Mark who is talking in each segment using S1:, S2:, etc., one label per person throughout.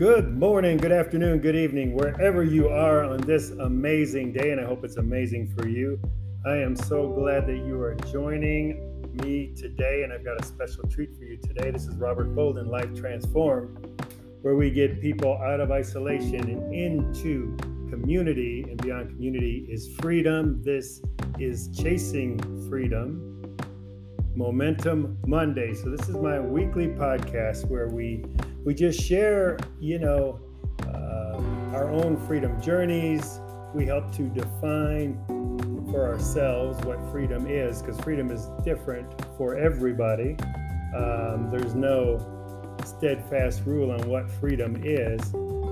S1: Good morning, good afternoon, good evening, wherever you are on this amazing day, and I hope it's amazing for you. I am so glad that you are joining me today, and I've got a special treat for you today. This is Robert Bolden, Life Transformed, where we get people out of isolation and into community, and beyond community is freedom. This is Chasing Freedom. Momentum Monday. So this is my weekly podcast where we we just share, you know, uh, our own freedom journeys. We help to define for ourselves what freedom is, because freedom is different for everybody. Um, there's no steadfast rule on what freedom is.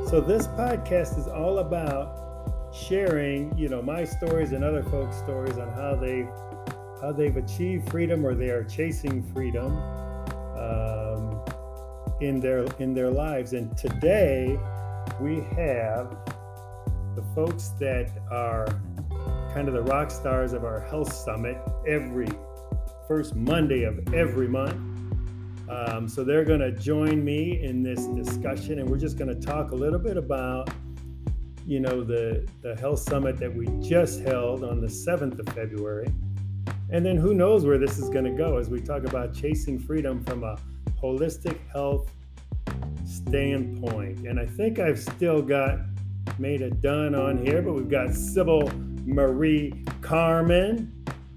S1: So this podcast is all about sharing, you know, my stories and other folks' stories on how they how they've achieved freedom or they are chasing freedom. Um, in their in their lives. And today we have the folks that are kind of the rock stars of our health summit every first Monday of every month. Um, so they're going to join me in this discussion, and we're just going to talk a little bit about, you know, the the health summit that we just held on the 7th of February, and then who knows where this is going to go as we talk about chasing freedom from a holistic health standpoint. And I think I've still got Maida Dunn on here, but we've got Sybil Marie Carmen.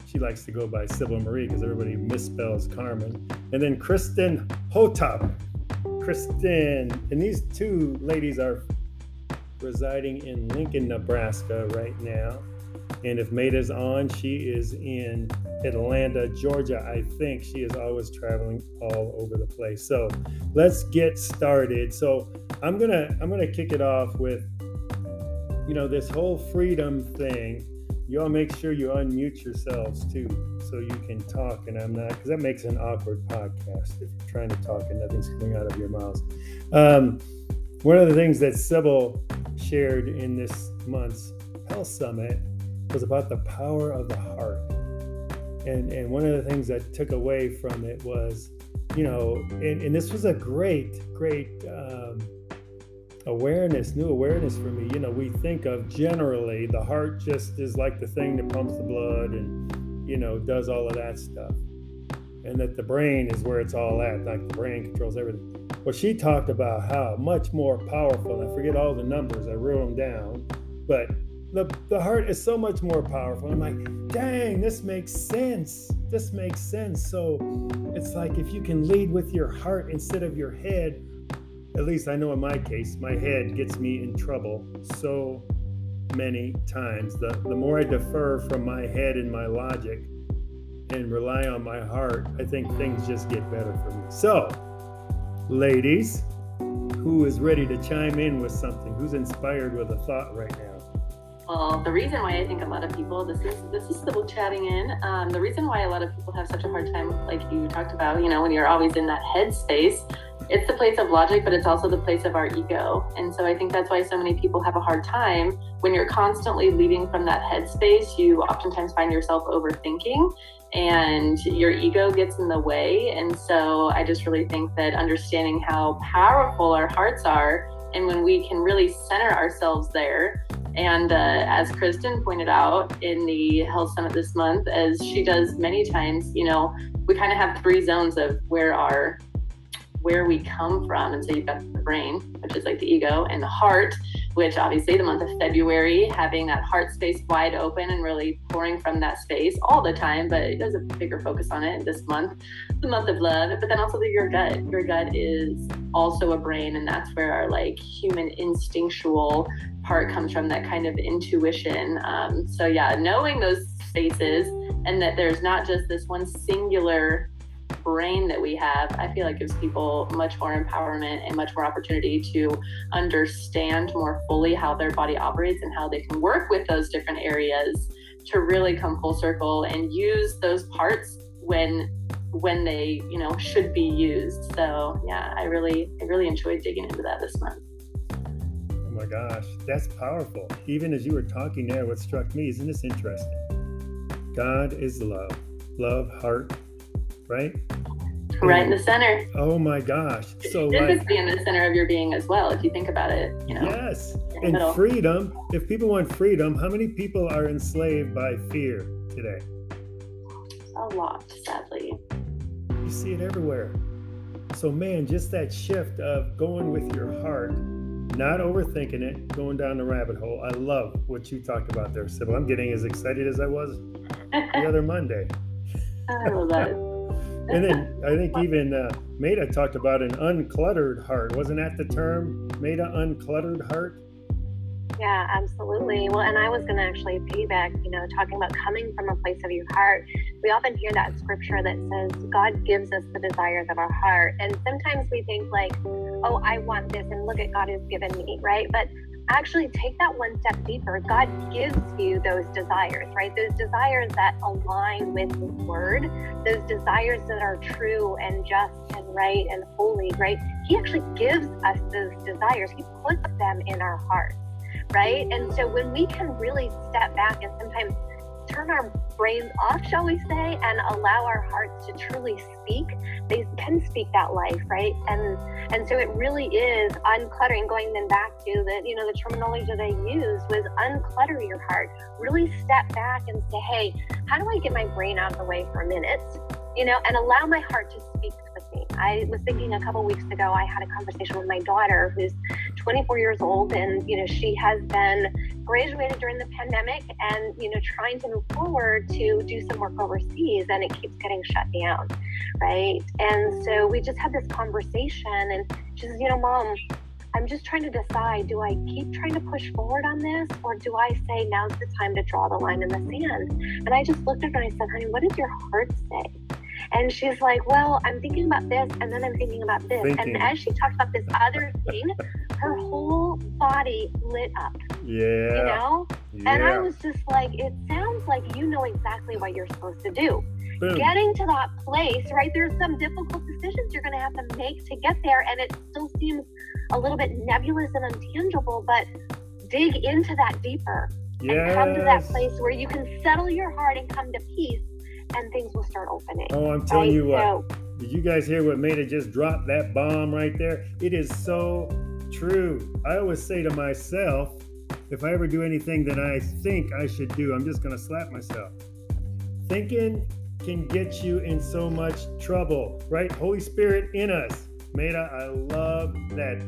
S1: She likes to go by Sybil Marie because everybody misspells Carmen. And then Kristen Hotop. Kristen, and these two ladies are residing in Lincoln, Nebraska right now. And if Maida's on, she is in Atlanta, Georgia. I think she is always traveling all over the place. So let's get started. So I'm gonna I'm gonna kick it off with you know this whole freedom thing. You all make sure you unmute yourselves too, so you can talk. And I'm not because that makes an awkward podcast if you're trying to talk and nothing's coming out of your mouths. Um, one of the things that Sybil shared in this month's health summit was about the power of the heart. And, and one of the things I took away from it was, you know, and, and this was a great, great um, awareness, new awareness for me. You know, we think of generally the heart just is like the thing that pumps the blood and, you know, does all of that stuff. And that the brain is where it's all at, like the brain controls everything. Well, she talked about how much more powerful, I forget all the numbers, I wrote them down, but the, the heart is so much more powerful. I'm like, dang, this makes sense. This makes sense. So it's like if you can lead with your heart instead of your head, at least I know in my case, my head gets me in trouble so many times. The, the more I defer from my head and my logic and rely on my heart, I think things just get better for me. So, ladies, who is ready to chime in with something? Who's inspired with a thought right now?
S2: Well, the reason why I think a lot of people this is this is Sybil chatting in. Um, the reason why a lot of people have such a hard time, like you talked about, you know, when you're always in that headspace, it's the place of logic, but it's also the place of our ego. And so I think that's why so many people have a hard time when you're constantly leading from that headspace. You oftentimes find yourself overthinking, and your ego gets in the way. And so I just really think that understanding how powerful our hearts are, and when we can really center ourselves there and uh, as Kristen pointed out in the Health Summit this month, as she does many times, you know, we kind of have three zones of where our where we come from. And so you've got the brain, which is like the ego, and the heart, which obviously the month of February, having that heart space wide open and really pouring from that space all the time, but it does a bigger focus on it this month, the month of love. But then also the, your gut. Your gut is also a brain, and that's where our like human instinctual part comes from, that kind of intuition. Um, so yeah, knowing those spaces and that there's not just this one singular brain that we have, I feel like gives people much more empowerment and much more opportunity to understand more fully how their body operates and how they can work with those different areas to really come full circle and use those parts when when they you know should be used. So yeah i really i really enjoyed digging into that this month.
S1: Oh my gosh that's powerful. Even as you were talking there what struck me isn't this interesting? God is love. Love heart right?
S2: right in the center.
S1: Oh my gosh! So
S2: it
S1: like,
S2: be in the center of your being as well, if you think about it. You know.
S1: yes, and
S2: middle.
S1: freedom. If people want freedom, how many people are enslaved by fear today?
S2: A lot, sadly.
S1: You see it everywhere. So, man, just that shift of going with your heart, not overthinking it, going down the rabbit hole. I love what you talked about there, Sybil. I'm getting as excited as I was the other Monday.
S2: I love that.
S1: And then I think even uh, Maida talked about an uncluttered heart. Wasn't that the term? Maida, uncluttered heart?
S3: Yeah, absolutely. Well, and I was going to actually piggyback, you know, talking about coming from a place of your heart. We often hear that scripture that says God gives us the desires of our heart. And sometimes we think, like, oh, I want this, and look at God has given me, right? But actually take that one step deeper. God gives you those desires, right? Those desires that align with His Word, those desires that are true and just and right and holy, right? He actually gives us those desires, He puts them in our hearts right? And so when we can really step back and sometimes turn our brains off, shall we say, and allow our hearts to truly speak, they can speak that life, right? And and so it really is uncluttering. Going then back to the you know the terminology that I used was unclutter your heart. Really step back and say, hey, how do I get my brain out of the way for a minute? You know, and allow my heart to speak with me. I was thinking a couple weeks ago, I had a conversation with my daughter who's 24 years old, and you know, she has been graduated during the pandemic and you know, trying to move forward to do some work overseas, and it keeps getting shut down, right? And so we just had this conversation, and she says, you know, mom. I'm just trying to decide do I keep trying to push forward on this or do I say now's the time to draw the line in the sand? And I just looked at her and I said, honey, what does your heart say? And she's like, Well, I'm thinking about this, and then I'm thinking about this.
S1: Thinking.
S3: And as she talked about this other thing, her whole body lit up,
S1: Yeah.
S3: you know?
S1: yeah.
S3: And I was just like, It sounds like you know exactly what you're supposed to do.
S1: Boom.
S3: Getting to that place, right? There's some difficult decisions you're going to have to make to get there, and it still seems a little bit nebulous and untangible, but dig into that deeper and come to that place where you can settle your heart and come to peace, and things will start opening.
S1: Oh, I'm telling
S3: right?
S1: you what.
S3: So,
S1: Did you guys hear what Maida just drop that bomb right there? It is so true. I always say to myself, if I ever do anything that I think I should do, I'm just going to slap myself. Thinking can get you in so much trouble, right? Holy Spirit in us. Maida, I love that.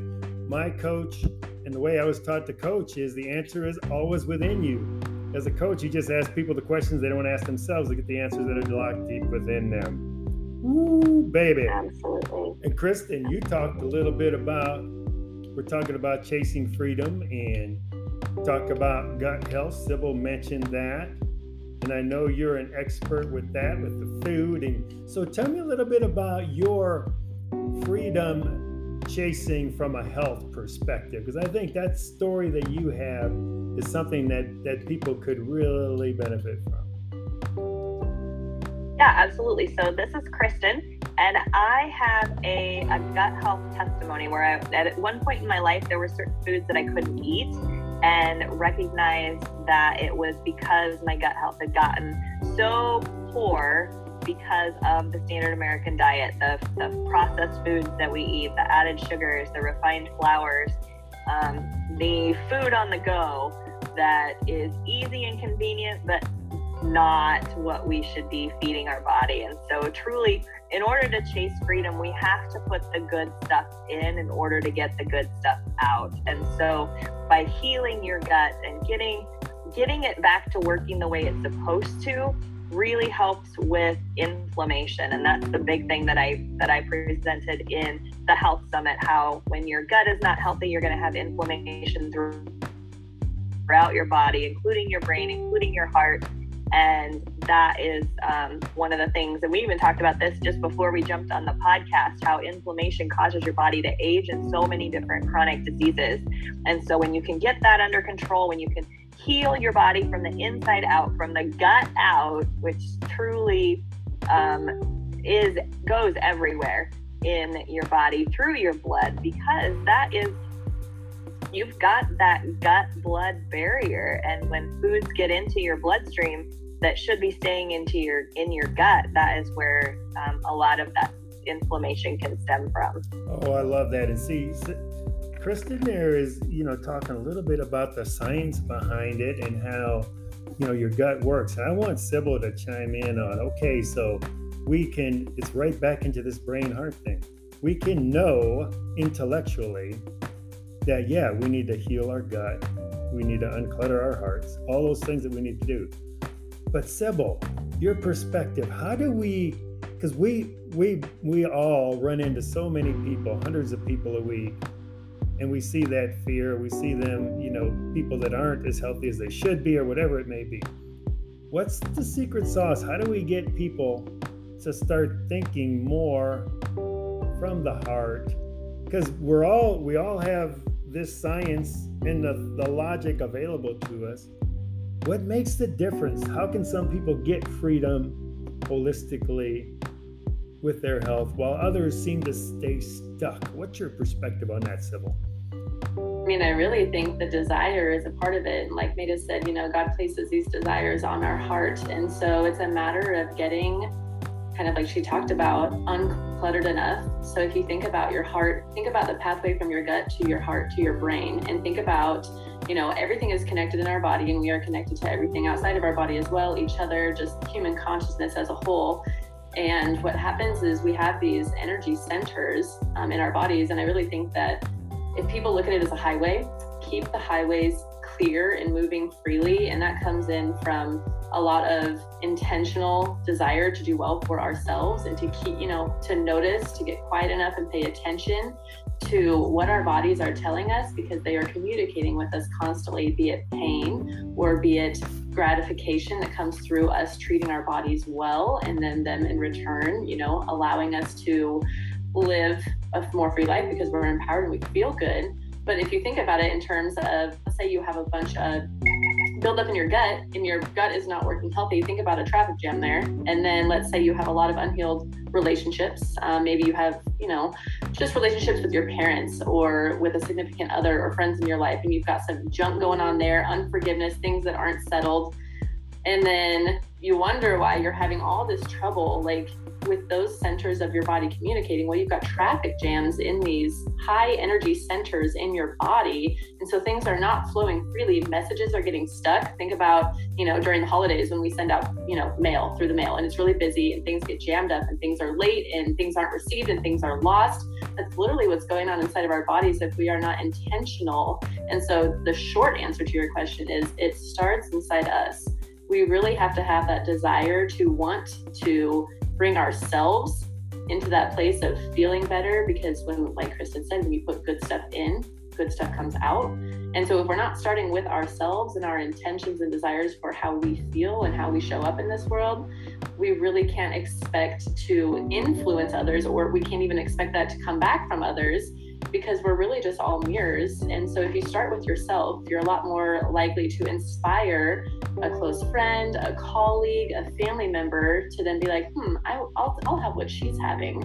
S1: My coach and the way I was taught to coach is the answer is always within you. As a coach, you just ask people the questions they don't want to ask themselves to get the answers that are locked deep within them. Woo, baby.
S3: absolutely.
S1: And Kristen, you talked a little bit about, we're talking about chasing freedom and talk about gut health. Sybil mentioned that. And I know you're an expert with that, with the food. And so tell me a little bit about your freedom chasing from a health perspective, because I think that story that you have is something that, that people could really benefit from.
S4: Yeah, absolutely. So this is Kristen, and I have a, a gut health testimony where I, at one point in my life, there were certain foods that I couldn't eat and recognized that it was because my gut health had gotten so poor because of the standard American diet, the, the processed foods that we eat, the added sugars, the refined flours, um, the food on the go that is easy and convenient, but not what we should be feeding our body. And so, truly, in order to chase freedom, we have to put the good stuff in in order to get the good stuff out. And so, by healing your gut and getting getting it back to working the way it's supposed to really helps with inflammation and that's the big thing that i that i presented in the health summit how when your gut is not healthy you're going to have inflammation through- throughout your body including your brain including your heart and that is um, one of the things and we even talked about this just before we jumped on the podcast how inflammation causes your body to age in so many different chronic diseases. And so when you can get that under control when you can heal your body from the inside out from the gut out which truly um, is goes everywhere in your body through your blood because that is you've got that gut blood barrier. And when foods get into your bloodstream that should be staying into your in your gut that is where um, a lot of that inflammation can stem from.
S1: Oh, I love that. And see, Kristen there is, you know, talking a little bit about the science behind it and how, you know, your gut works. And I want Sybil to chime in on, okay, so we can, it's right back into this brain heart thing. We can know intellectually that, yeah, we need to heal our gut, we need to unclutter our hearts, all those things that we need to do. But Sybil, your perspective, how do we because we we we all run into so many people, hundreds of people a week, and we see that fear. We see them, you know, people that aren't as healthy as they should be, or whatever it may be. What's the secret sauce? How do we get people to start thinking more from the heart? Because we're all we all have this science and the, the logic available to us. What makes the difference? How can some people get freedom holistically with their health while others seem to stay stuck? What's your perspective on that, Sybil?
S2: I mean, I really think the desire is a part of it. Like Maida said, you know, God places these desires on our heart. And so it's a matter of getting kind of like she talked about, uncluttered enough. So if you think about your heart, think about the pathway from your gut to your heart to your brain, and think about, you know, everything is connected in our body, and we are connected to everything outside of our body as well, each other, just human consciousness as a whole. And what happens is we have these energy centers um, in our bodies. And I really think that if people look at it as a highway, keep the highways clear and moving freely. And that comes in from a lot of intentional desire to do well for ourselves and to keep, you know, to notice, to get quiet enough and pay attention to what our bodies are telling us because they are communicating with us constantly, be it pain or be it gratification that comes through us treating our bodies well and then them in return, you know, allowing us to live a more free life because we're empowered and we feel good. But if you think about it in terms of, let's say you have a bunch of buildup in your gut and your gut is not working healthy, think about a traffic jam there. And then let's say you have a lot of unhealed relationships. Um, maybe you have, you know, just relationships with your parents or with a significant other or friends in your life, and you've got some junk going on there, unforgiveness, things that aren't settled. And then you wonder why you're having all this trouble. Like, with those centers of your body communicating, well, you've got traffic jams in these high energy centers in your body. And so things are not flowing freely. Messages are getting stuck. Think about, you know, during the holidays when we send out, you know, mail through the mail and it's really busy and things get jammed up and things are late and things aren't received and things are lost. That's literally what's going on inside of our bodies if we are not intentional. And so the short answer to your question is it starts inside us we really have to have that desire to want to bring ourselves into that place of feeling better because when like kristen said when you put good stuff in good stuff comes out. And so if we're not starting with ourselves and our intentions and desires for how we feel and how we show up in this world we really can't expect to influence others or we can't even expect that to come back from others because we're really just all mirrors. And so if you start with yourself, you're a lot more likely to inspire a close friend, a colleague, a family member to then be like, hmm, I, will I'll have what she's having.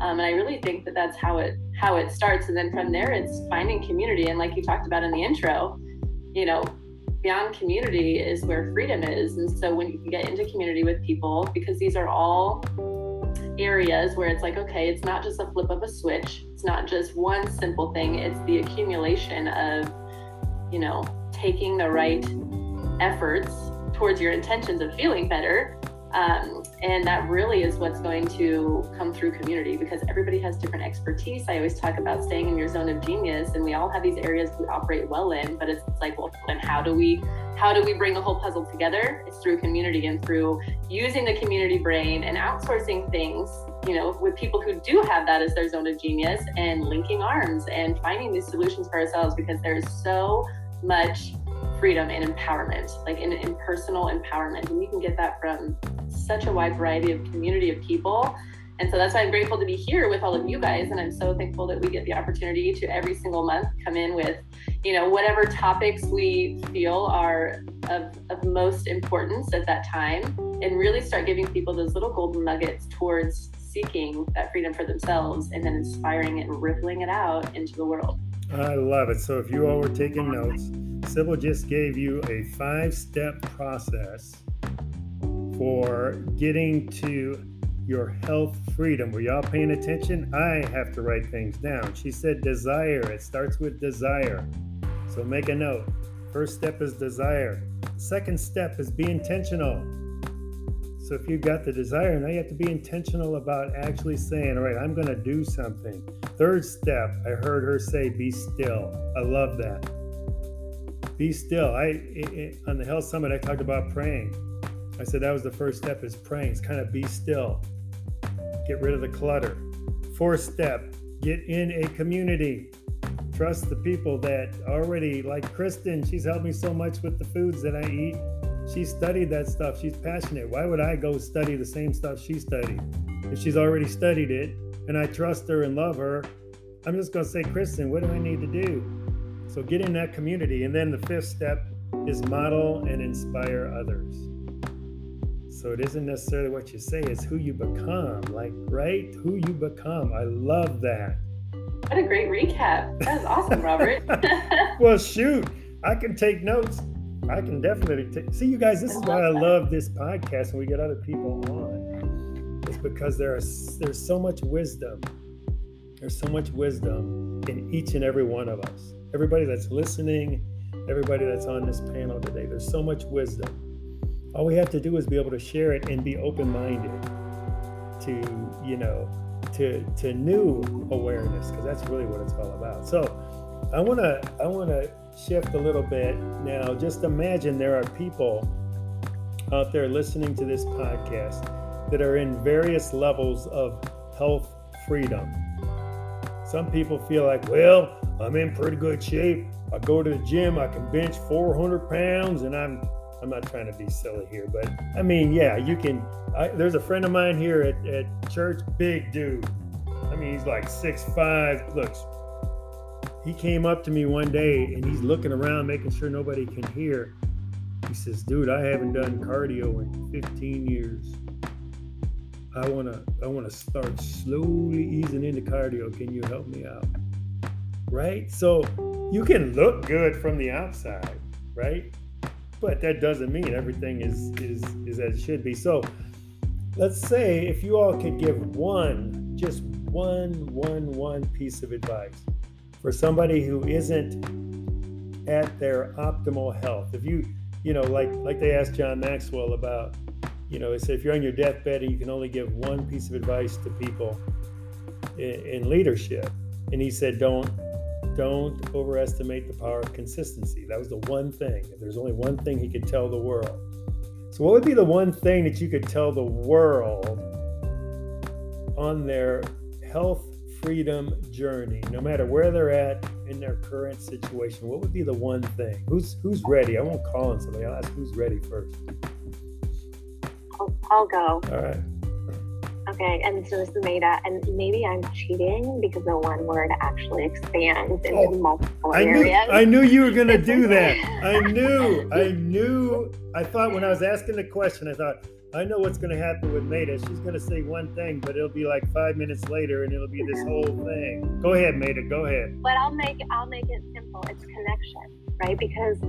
S2: Um, and I really think that that's how it how it starts. And then from there, it's finding community. And like you talked about in the intro, you know, beyond community is where freedom is. And so when you can get into community with people, because these are all areas where it's like, okay, it's not just a flip of a switch. It's not just one simple thing. It's the accumulation of, you know, taking the right efforts towards your intentions of feeling better um, and that really is what's going to come through community because everybody has different expertise. I always talk about staying in your zone of genius, and we all have these areas we operate well in. But it's, like, well, then how do we how do we bring the whole puzzle together? It's through community and through using the community brain and outsourcing things, you know, with people who do have that as their zone of genius and linking arms and finding these solutions for ourselves because there's so much freedom and empowerment, like in, in personal empowerment. And you can get that from such a wide variety of community of people. And so that's why I'm grateful to be here with all of you guys. And I'm so thankful that we get the opportunity to every single month come in with, you know, whatever topics we feel are of, of most importance at that time and really start giving people those little golden nuggets towards seeking that freedom for themselves and then inspiring it and rippling it out into the world.
S1: I love it. So if you all were taking notes, Sybil just gave you a five step process for getting to your health freedom. Were y'all paying attention? I have to write things down. She said desire. It starts with desire. So make a note. First step is desire. Second step is be intentional. So if you've got the desire, now you have to be intentional about actually saying, all right, I'm going to do something. Third step, I heard her say, be still. I love that. Be still. I it, it, on the health summit, I talked about praying. I said that was the first step is praying. It's kind of be still. Get rid of the clutter. Fourth step, get in a community trust the people that already, like Kristen, she's helped me so much with the foods that I eat. She studied that stuff. She's passionate. Why would I go study the same stuff she studied? If she's already studied it and I trust her and love her, I'm just going to say, Kristen, what do I need to do? So get in that community. And then the fifth step is model and inspire others. So it isn't necessarily what you say, it's who you become. Like, right? Who you become. I love that.
S2: What a great recap. That was awesome, Robert.
S1: well, shoot, I can take notes. I can definitely take. See, you guys, this is why I love this podcast when we get other people on. It's because there is there's so much wisdom. There's so much wisdom in each and every one of us. Everybody that's listening, everybody that's on this panel today, there's so much wisdom. All we have to do is be able to share it and be open-minded to, you know, to to new awareness because that's really what it's all about. So I want to I want to shift a little bit now. Just imagine there are people out there listening to this podcast that are in various levels of health freedom. Some people feel like, well, I'm in pretty good shape. I go to the gym, I can bench 400 pounds, and I'm I'm not trying to be silly here, but I mean, yeah, you can. I, there's a friend of mine here at, at church, big dude. I mean, he's like six five. Looks. He came up to me one day and he's looking around, making sure nobody can hear. He says, "Dude, I haven't done cardio in 15 years. I wanna, I wanna start slowly easing into cardio. Can you help me out?" Right. So you can look good from the outside, right? but that doesn't mean everything is is is as it should be. So let's say if you all could give one, just one, one, one piece of advice for somebody who isn't at their optimal health. If you, you know, like like they asked John Maxwell about, you know, say if you're on your deathbed and you can only give one piece of advice to people in, in leadership, and he said, don't don't overestimate the power of consistency. That was the one thing. If there's only one thing he could tell the world. So, what would be the one thing that you could tell the world on their health freedom journey, no matter where they're at in their current situation? What would be the one thing? Who's who's ready? I won't call on somebody. I'll ask who's ready first.
S3: I'll, I'll go.
S1: All right.
S3: Okay, and so this is Maida, and maybe I'm cheating because the one word actually expands into oh, multiple
S1: I
S3: areas.
S1: Knew, I knew you were going to do that. I knew. I knew. I thought when I was asking the question, I thought, I know what's going to happen with Maida. She's going to say one thing, but it'll be like five minutes later, and it'll be this whole thing. Go ahead, Maida. Go ahead.
S3: But I'll make I'll make it simple. It's connection, right? Because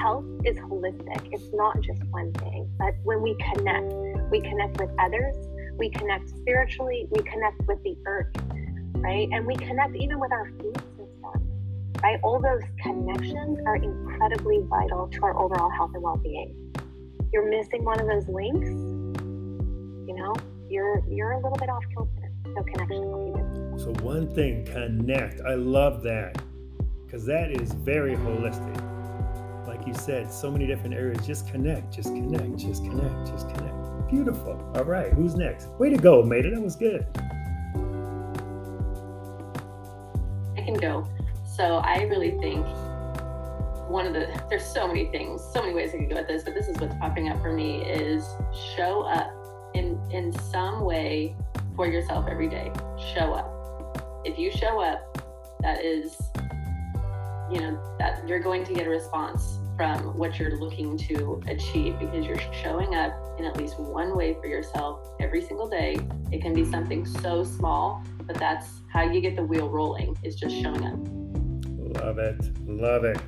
S3: health is holistic. It's not just one thing. But when we connect, we connect with others we connect spiritually, we connect with the earth, right? And we connect even with our food system, right? All those connections are incredibly vital to our overall health and well being. You're missing one of those links, you know, you're you're a little bit off kilter. So connection will be
S1: So one thing, connect. I love that because that is very holistic. Like you said, so many different areas. Just connect, just connect, just connect, just connect. Beautiful. All right, who's next? Way to go, Maida. That was good.
S2: I can go. So I really think one of the there's so many things, so many ways I could go at this, but this is what's popping up for me is show up in in some way for yourself every day. Show up. If you show up, that is you know that you're going to get a response from what you're looking to achieve because you're showing up in at least one way for yourself every single day. It can be something so small, but that's how you get the wheel rolling is just showing up.
S1: Love it. Love it.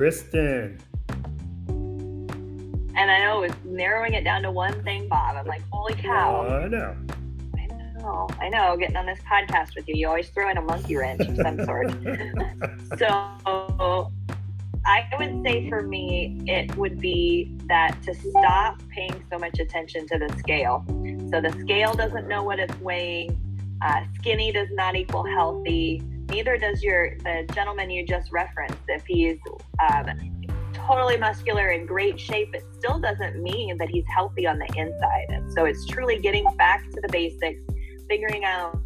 S1: Kristen.
S4: And I know it's narrowing it down to one thing, Bob. I'm like, holy cow.
S1: I know.
S4: I know. I know. Getting on this podcast with you, you always throw in a monkey wrench of some sort. so I would say for me, it would be that to stop paying so much attention to the scale. So the scale doesn't know what it's weighing. Uh, skinny does not equal healthy. Neither does your the gentleman you just referenced. If he's um, totally muscular and great shape, it still doesn't mean that he's healthy on the inside. And so it's truly getting back to the basics, figuring out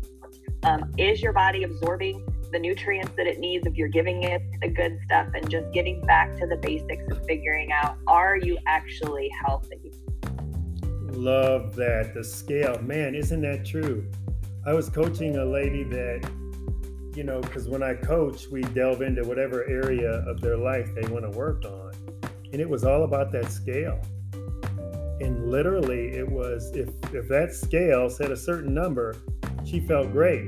S4: um, is your body absorbing the nutrients that it needs if you're giving it the good stuff and just getting back to the basics and figuring out are you actually healthy
S1: love that the scale man isn't that true i was coaching a lady that you know because when i coach we delve into whatever area of their life they want to work on and it was all about that scale and literally it was if if that scale said a certain number she felt great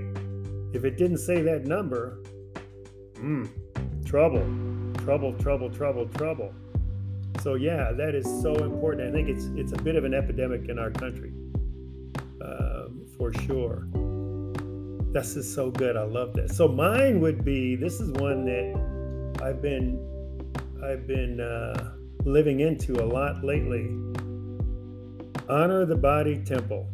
S1: if it didn't say that number, hmm, trouble, trouble, trouble, trouble, trouble. So yeah, that is so important. I think it's it's a bit of an epidemic in our country, um, for sure. This is so good. I love that. So mine would be. This is one that I've been I've been uh, living into a lot lately. Honor the body temple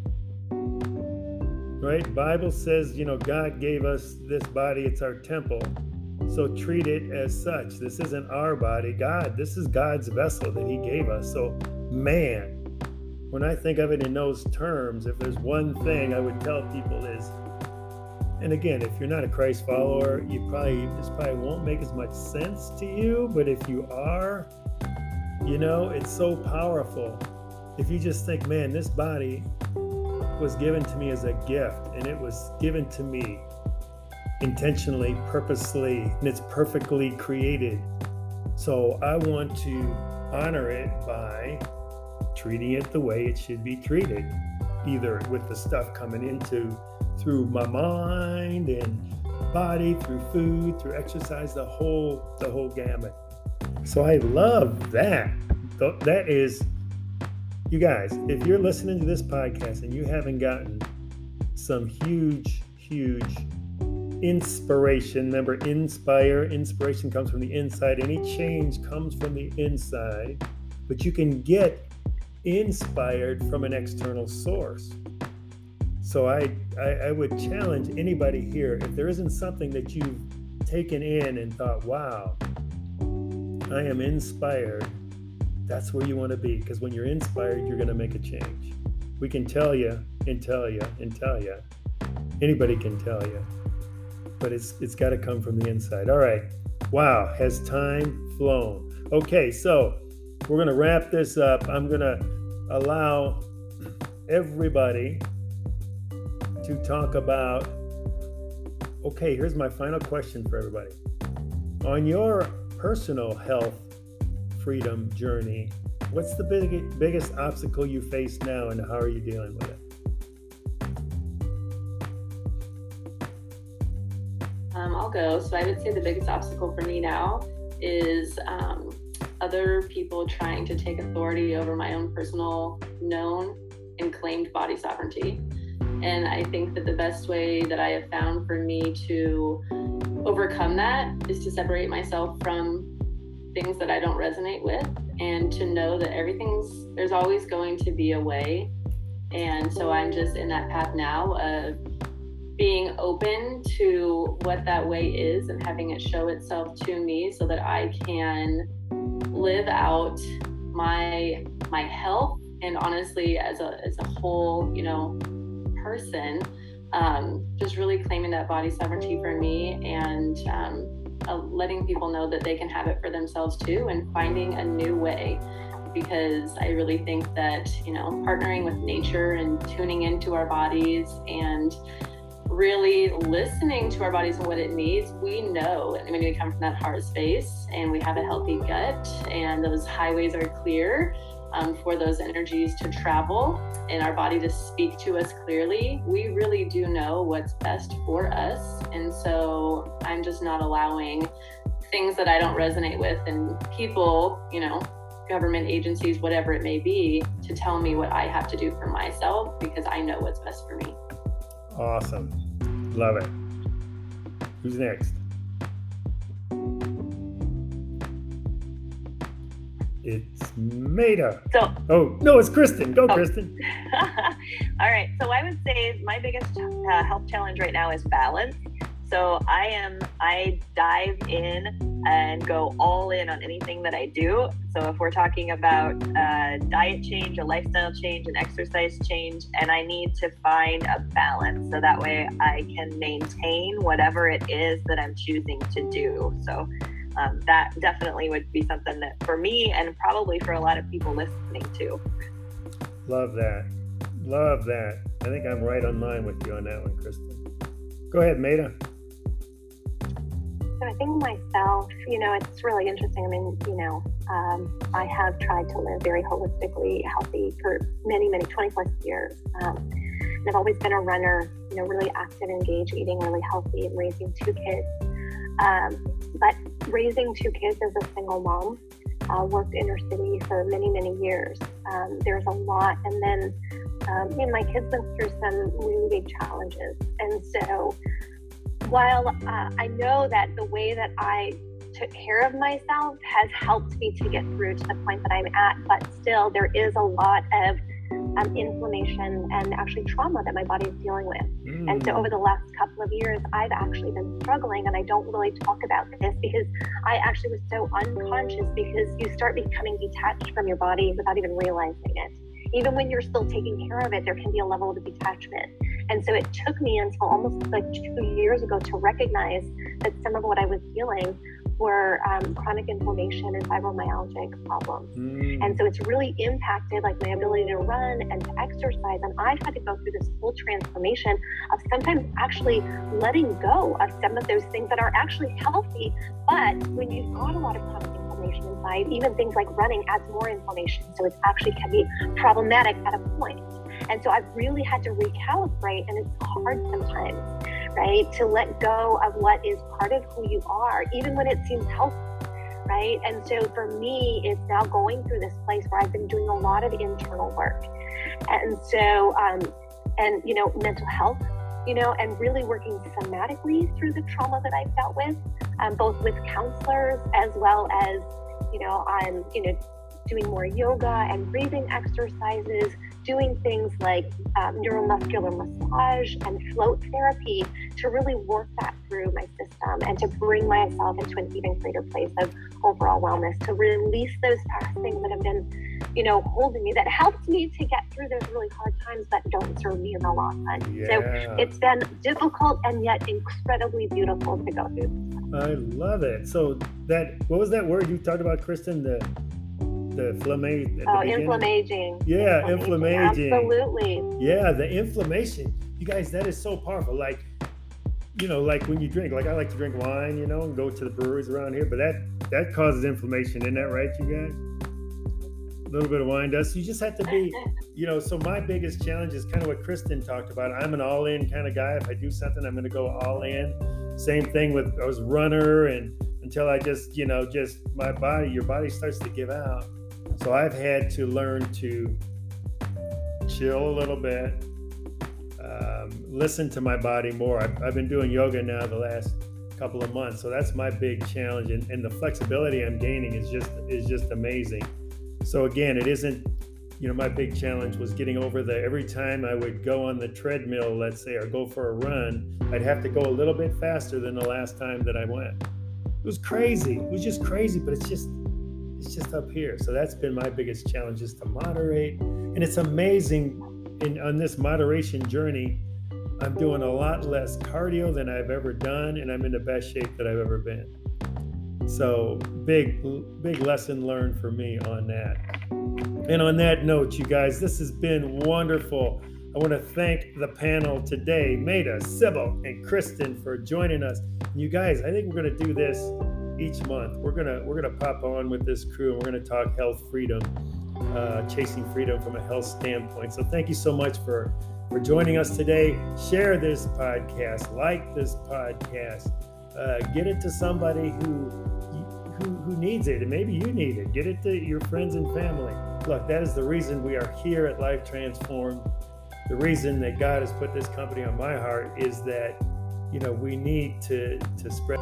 S1: right bible says you know god gave us this body it's our temple so treat it as such this isn't our body god this is god's vessel that he gave us so man when i think of it in those terms if there's one thing i would tell people is and again if you're not a christ follower you probably this probably won't make as much sense to you but if you are you know it's so powerful if you just think man this body was given to me as a gift, and it was given to me intentionally, purposely, and it's perfectly created. So I want to honor it by treating it the way it should be treated, either with the stuff coming into through my mind and body, through food, through exercise, the whole the whole gamut. So I love that. That is you guys, if you're listening to this podcast and you haven't gotten some huge, huge inspiration, remember, inspire, inspiration comes from the inside. Any change comes from the inside, but you can get inspired from an external source. So I, I, I would challenge anybody here if there isn't something that you've taken in and thought, wow, I am inspired that's where you want to be because when you're inspired, you're going to make a change. We can tell you and tell you and tell you. Anybody can tell you, but it's it's got to come from the inside. All right. Wow, has time flown? Okay, so we're going to wrap this up. I'm going to allow everybody to talk about. Okay, here's my final question for everybody. On your personal health freedom journey, what's the big, biggest obstacle you face now and how are you dealing with it?
S2: Um, I'll go. So I would say the biggest obstacle for me now is um, other people trying to take authority over my own personal known and claimed body sovereignty. And I think that the best way that I have found for me to overcome that is to separate myself from things that I don't resonate with and to know that everything's there's always going to be a way. And so I'm just in that path now of being open to what that way is and having it show itself to me so that I can live out my my health and honestly as a as a whole, you know, person, um, just really claiming that body sovereignty for me and um, uh, letting people know that they can have it for themselves too and finding a new way. Because I really think that, you know, partnering with nature and tuning into our bodies and really listening to our bodies and what it needs, we know when we come from that heart space and we have a healthy gut and those highways are clear um, for those energies to travel and our body to speak to us clearly, we really do know what's best for us. And so I'm just not allowing things that I don't resonate with and people, you know, government agencies, whatever it may be, to tell me what I have to do for myself because I know what's best for me.
S1: Awesome. Love it. Who's next? It's Maida.
S4: So,
S1: oh no, it's Kristen. Go,
S4: oh.
S1: Kristen.
S4: All right. So I would say my biggest uh, health challenge right now is balance. So I am I dive in and go all in on anything that I do. So if we're talking about a diet change, a lifestyle change, an exercise change, and I need to find a balance so that way I can maintain whatever it is that I'm choosing to do. So um, that definitely would be something that for me and probably for a lot of people listening to.
S1: Love that. Love that. I think I'm right on line with you on that one, Kristen. Go ahead, Maida.
S3: So I think myself, you know, it's really interesting. I mean, you know, um, I have tried to live very holistically healthy for many, many 20 plus years. Um, and I've always been a runner, you know, really active, engaged, eating really healthy, and raising two kids. Um, but raising two kids as a single mom, uh, worked inner city for many, many years. Um, there's a lot. And then, um, you know, my kids went through some really big challenges. And so, while uh, I know that the way that I took care of myself has helped me to get through to the point that I'm at, but still, there is a lot of um, inflammation and actually trauma that my body is dealing with. Mm. And so over the last couple of years, I've actually been struggling, and I don't really talk about this because I actually was so unconscious because you start becoming detached from your body without even realizing it. Even when you're still taking care of it, there can be a level of detachment. And so it took me until almost like two years ago to recognize that some of what I was feeling were um, chronic inflammation and fibromyalgic problems. Mm. And so it's really impacted like my ability to run and to exercise. And I've had to go through this full transformation of sometimes actually letting go of some of those things that are actually healthy. But when you've got a lot of chronic inflammation inside, even things like running adds more inflammation. So it actually can be problematic at a point. And so I've really had to recalibrate, and it's hard sometimes right? To let go of what is part of who you are, even when it seems healthy, right? And so for me, it's now going through this place where I've been doing a lot of internal work. And so, um, and, you know, mental health, you know, and really working somatically through the trauma that I've dealt with, um, both with counselors as well as, you know, I'm, you know, doing more yoga and breathing exercises, doing things like um, neuromuscular massage and float therapy to really work that through my system and to bring myself into an even greater place of overall wellness, to release those past things that have been, you know, holding me, that helped me to get through those really hard times that don't serve me in the long run. Yeah. So it's been difficult and yet incredibly beautiful to go through.
S1: I love it. So that what was that word you talked about, Kristen? The the inflammation.
S3: Oh, inflammation.
S1: Yeah, inflammation.
S3: Absolutely.
S1: Yeah, the inflammation. You guys, that is so powerful. Like, you know, like when you drink, like I like to drink wine, you know, and go to the breweries around here, but that that causes inflammation, isn't that right, you guys? A little bit of wine does. You just have to be, you know. So my biggest challenge is kind of what Kristen talked about. I'm an all-in kind of guy. If I do something, I'm going to go all in. Same thing with I was runner and until I just, you know, just my body, your body starts to give out. So I've had to learn to chill a little bit, um, listen to my body more. I've, I've, been doing yoga now the last couple of months, so that's my big challenge, and, and the flexibility I'm gaining is just is just amazing. So again, it isn't you know, my big challenge was getting over the every time I would go on the treadmill, let's say, or go for a run, I'd have to go a little bit faster than the last time that I went. It was crazy. It was just crazy, but it's just it's just up here. So that's been my biggest challenge is to moderate. And it's amazing in on this moderation journey, I'm doing a lot less cardio than I've ever done, and I'm in the best shape that I've ever been. So big, big lesson learned for me on that. And on that note, you guys, this has been wonderful. I want to thank the panel today, Maida, Sybil, and Kristen for joining us. You guys, I think we're going to do this each month. We're gonna we're gonna pop on with this crew and we're gonna talk health freedom, uh, chasing freedom from a health standpoint. So thank you so much for for joining us today. Share this podcast, like this podcast, uh, get it to somebody who who, who needs it, and maybe you need it. Get it to your friends and family. Look, that is the reason we are here at Life Transformed. The reason that God has put this company on my heart is that, you know, we need to to spread.